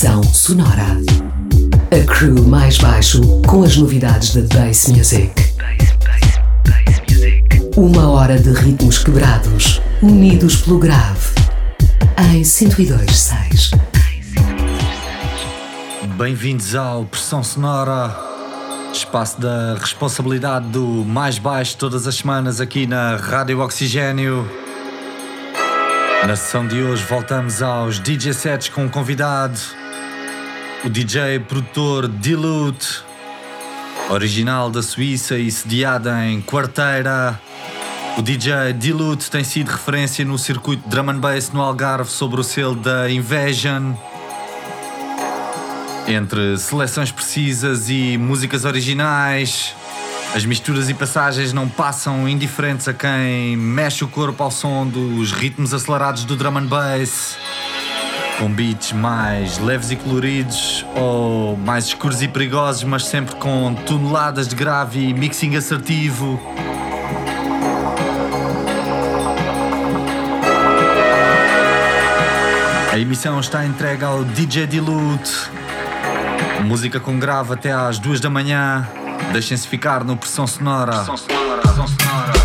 Emissão sonora. A crew mais baixo com as novidades da Bass Music. Uma hora de ritmos quebrados, unidos pelo grave. Em 102.6. Bem-vindos ao Pressão Sonora, espaço da responsabilidade do mais baixo todas as semanas aqui na Rádio Oxigênio. Na sessão de hoje voltamos aos DJ sets com um convidado, o DJ produtor Dilute, original da Suíça e sediada em Quarteira. O DJ Dilute tem sido referência no circuito drum and bass no Algarve sobre o selo da Invasion. Entre seleções precisas e músicas originais, as misturas e passagens não passam indiferentes a quem mexe o corpo ao som dos ritmos acelerados do drum and bass. Com beats mais leves e coloridos ou mais escuros e perigosos, mas sempre com toneladas de grave e mixing assertivo. A emissão está entregue ao DJ Dilute. Música com grave até às duas da manhã. Deixem-se ficar no Pressão Sonora. Pressão sonora, pressão sonora.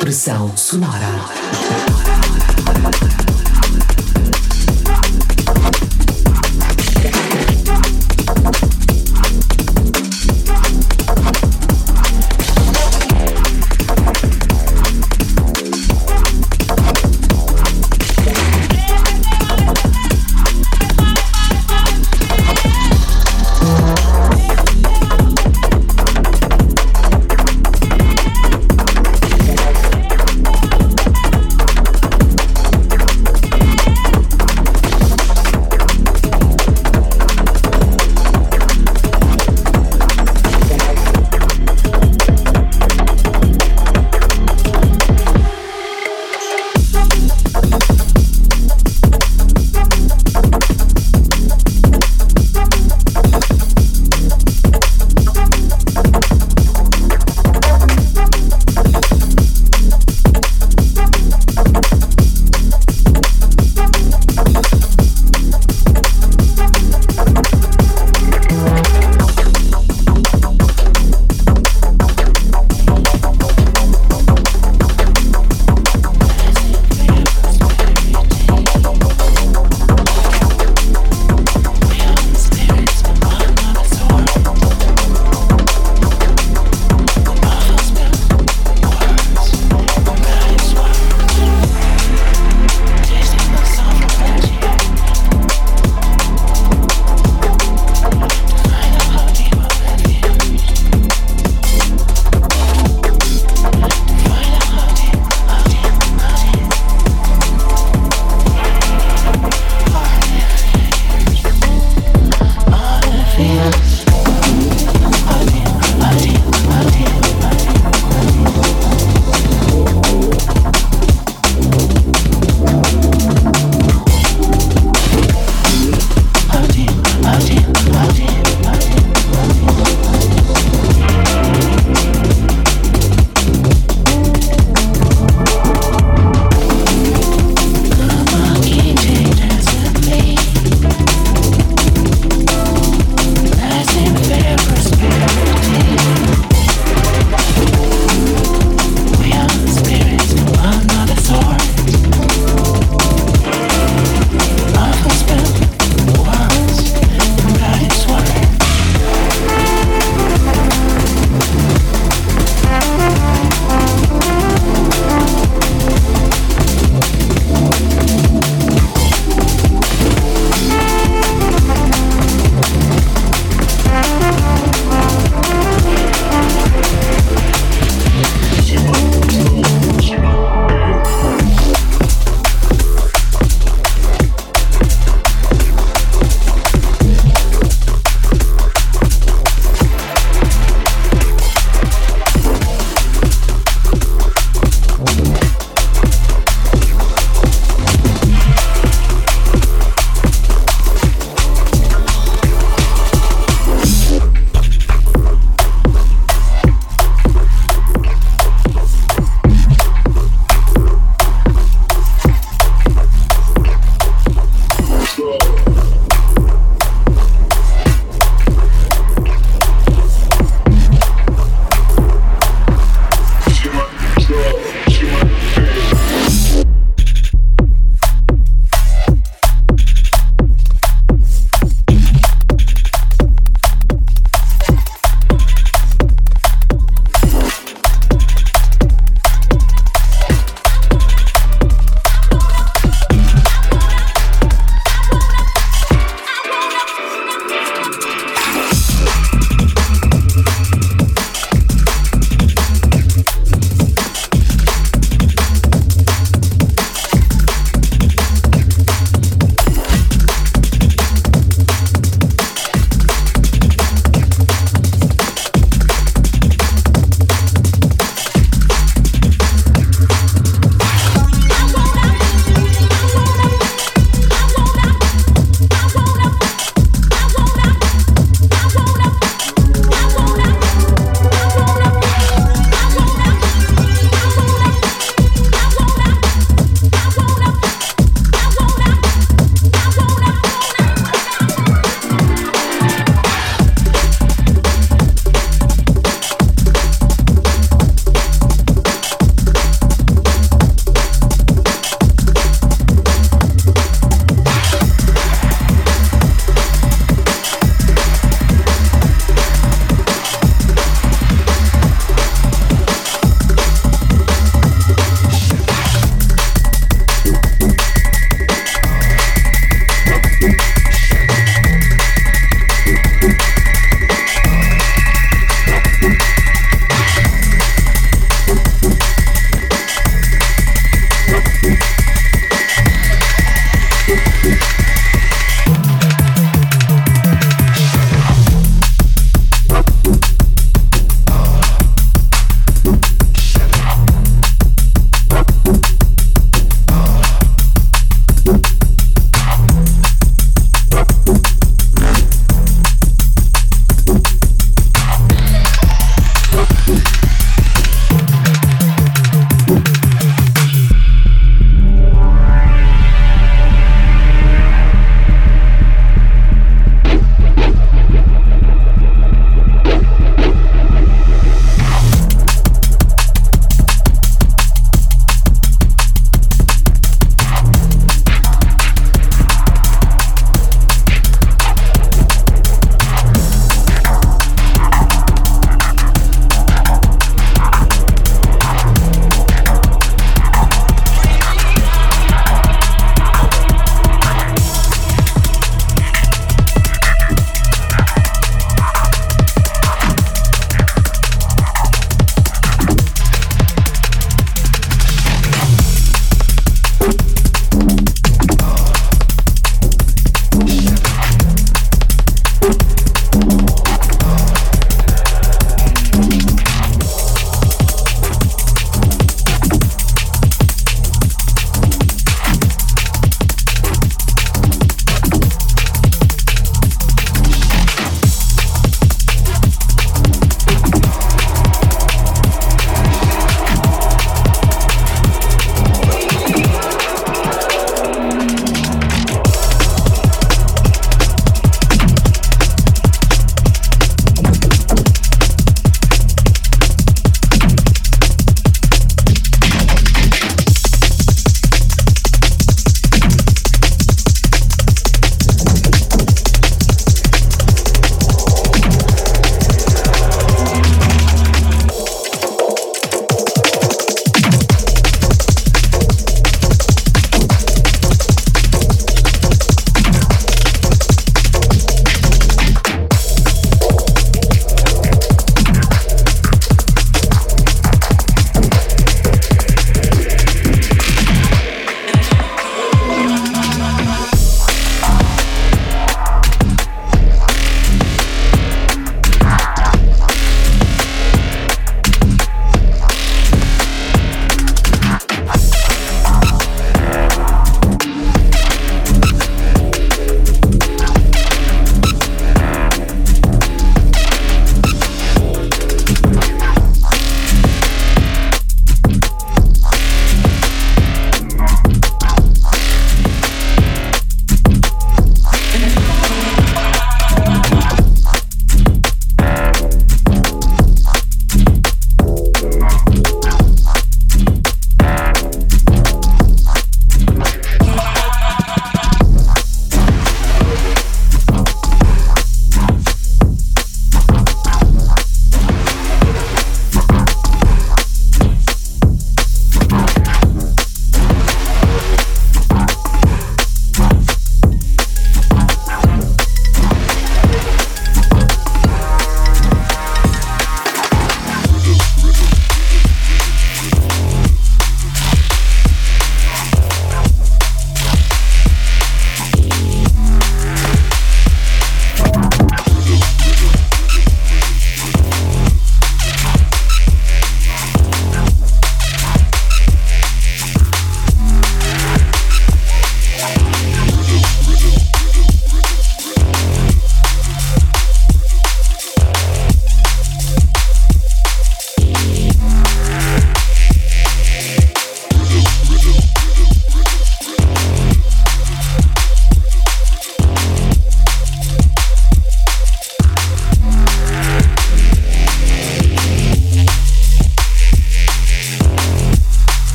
Pressão sonora.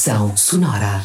Estação Sonora.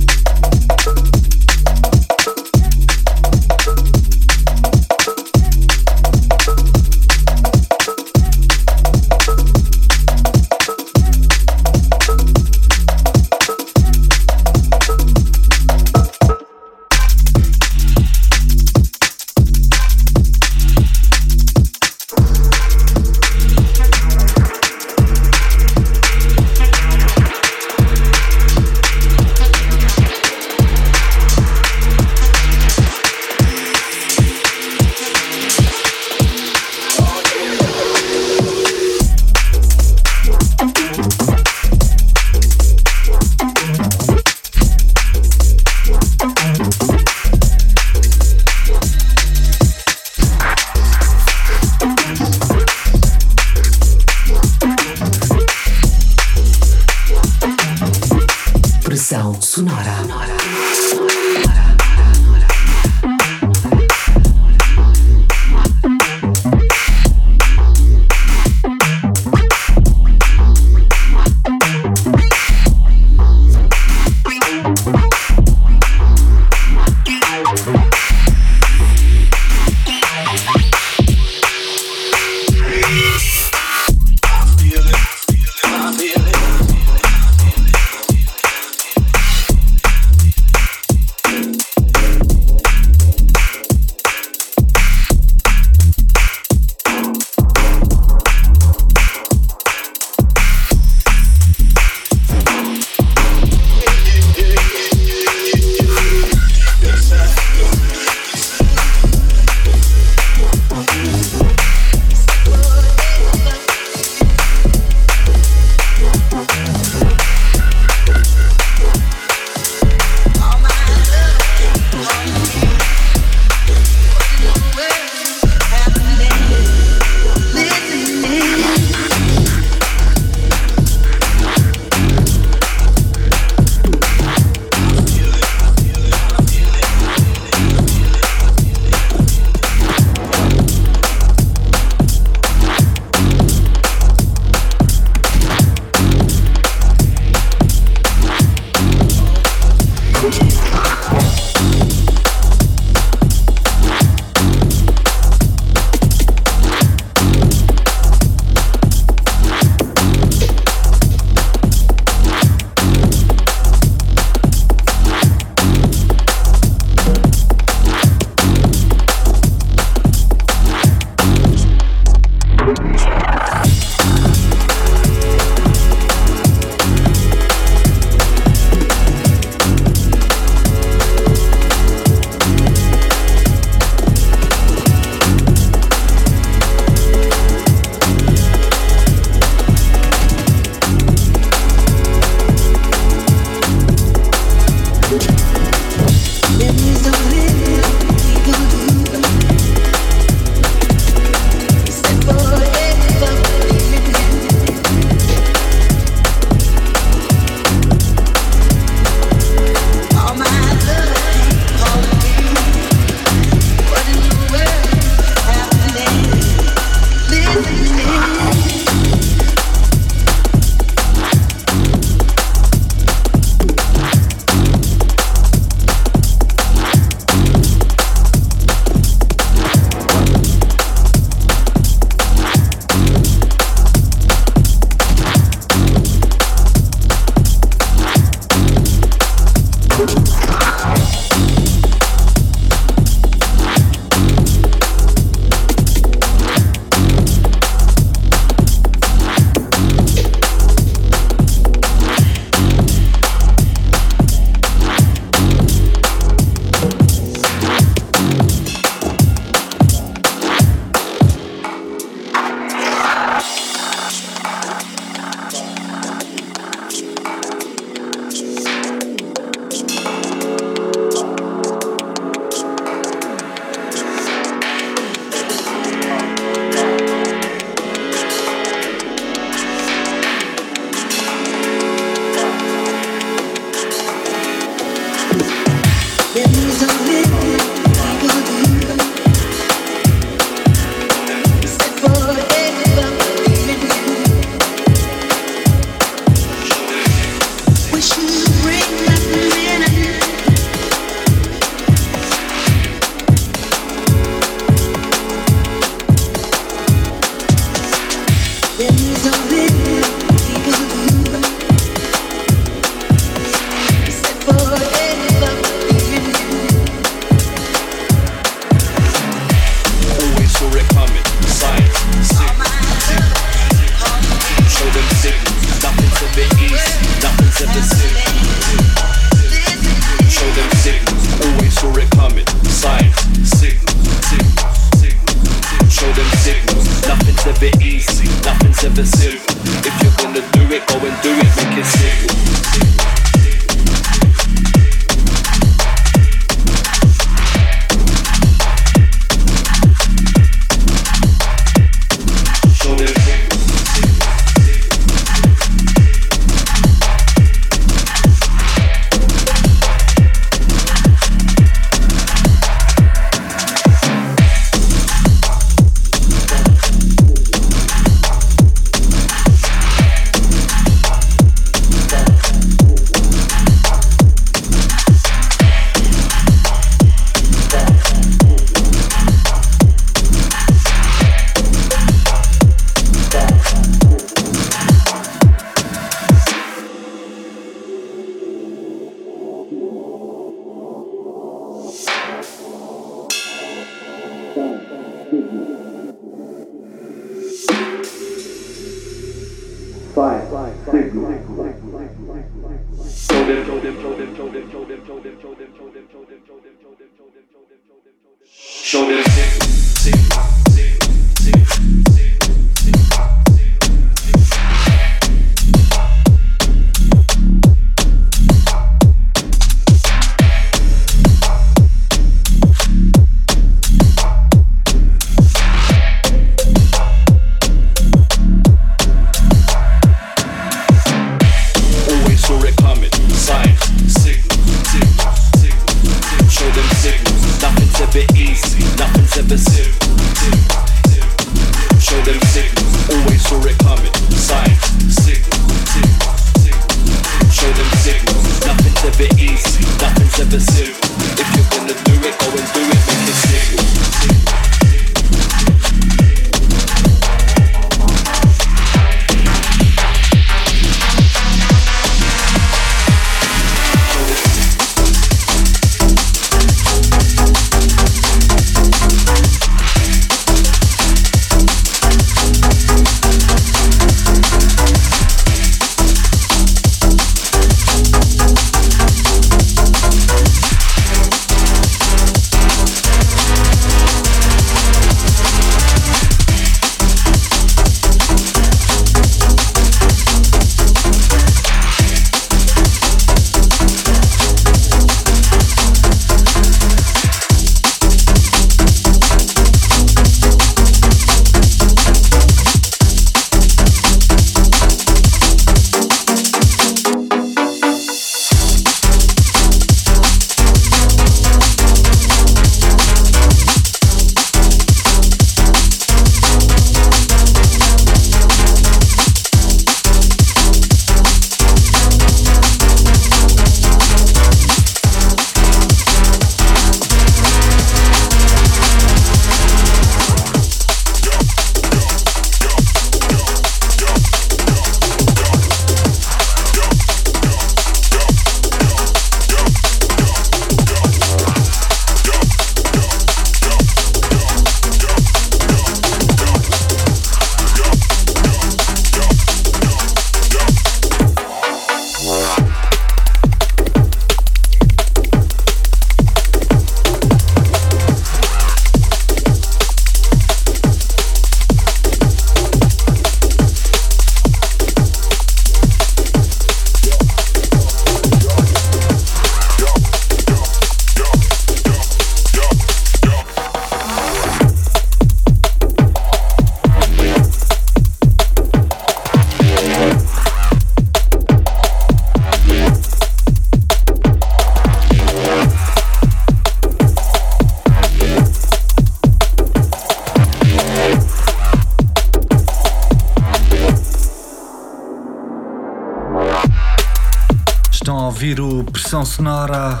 Sonora.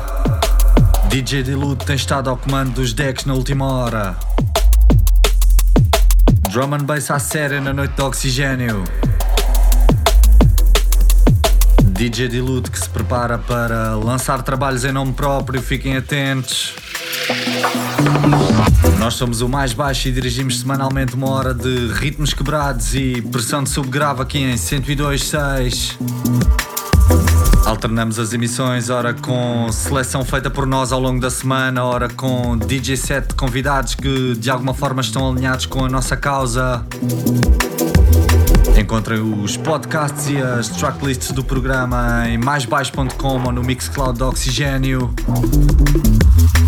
DJ Dilute tem estado ao comando dos decks na última hora. Drum and bass à série na noite de oxigênio. DJ Dilute que se prepara para lançar trabalhos em nome próprio, fiquem atentos. Nós somos o mais baixo e dirigimos semanalmente uma hora de ritmos quebrados e pressão de subgrave aqui em 102.6. Alternamos as emissões, ora com seleção feita por nós ao longo da semana, ora com DJ set convidados que de alguma forma estão alinhados com a nossa causa. Encontrem os podcasts e as tracklists do programa em maisbaixo.com ou no Mixcloud do Oxigênio.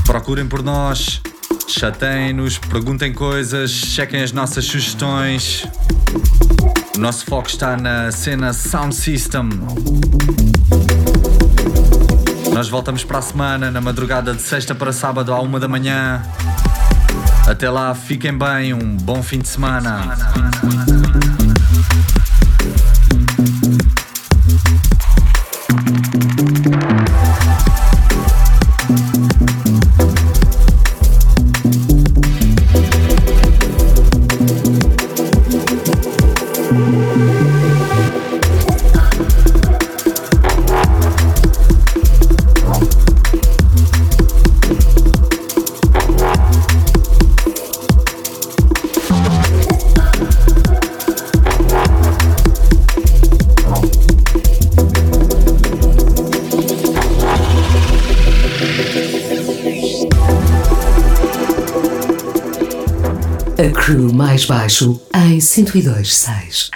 Procurem por nós, chateiem-nos, perguntem coisas, chequem as nossas sugestões. O nosso foco está na cena Sound System. Nós voltamos para a semana, na madrugada de sexta para sábado à uma da manhã. Até lá, fiquem bem, um bom fim de semana. A Crew mais baixo em 102.6.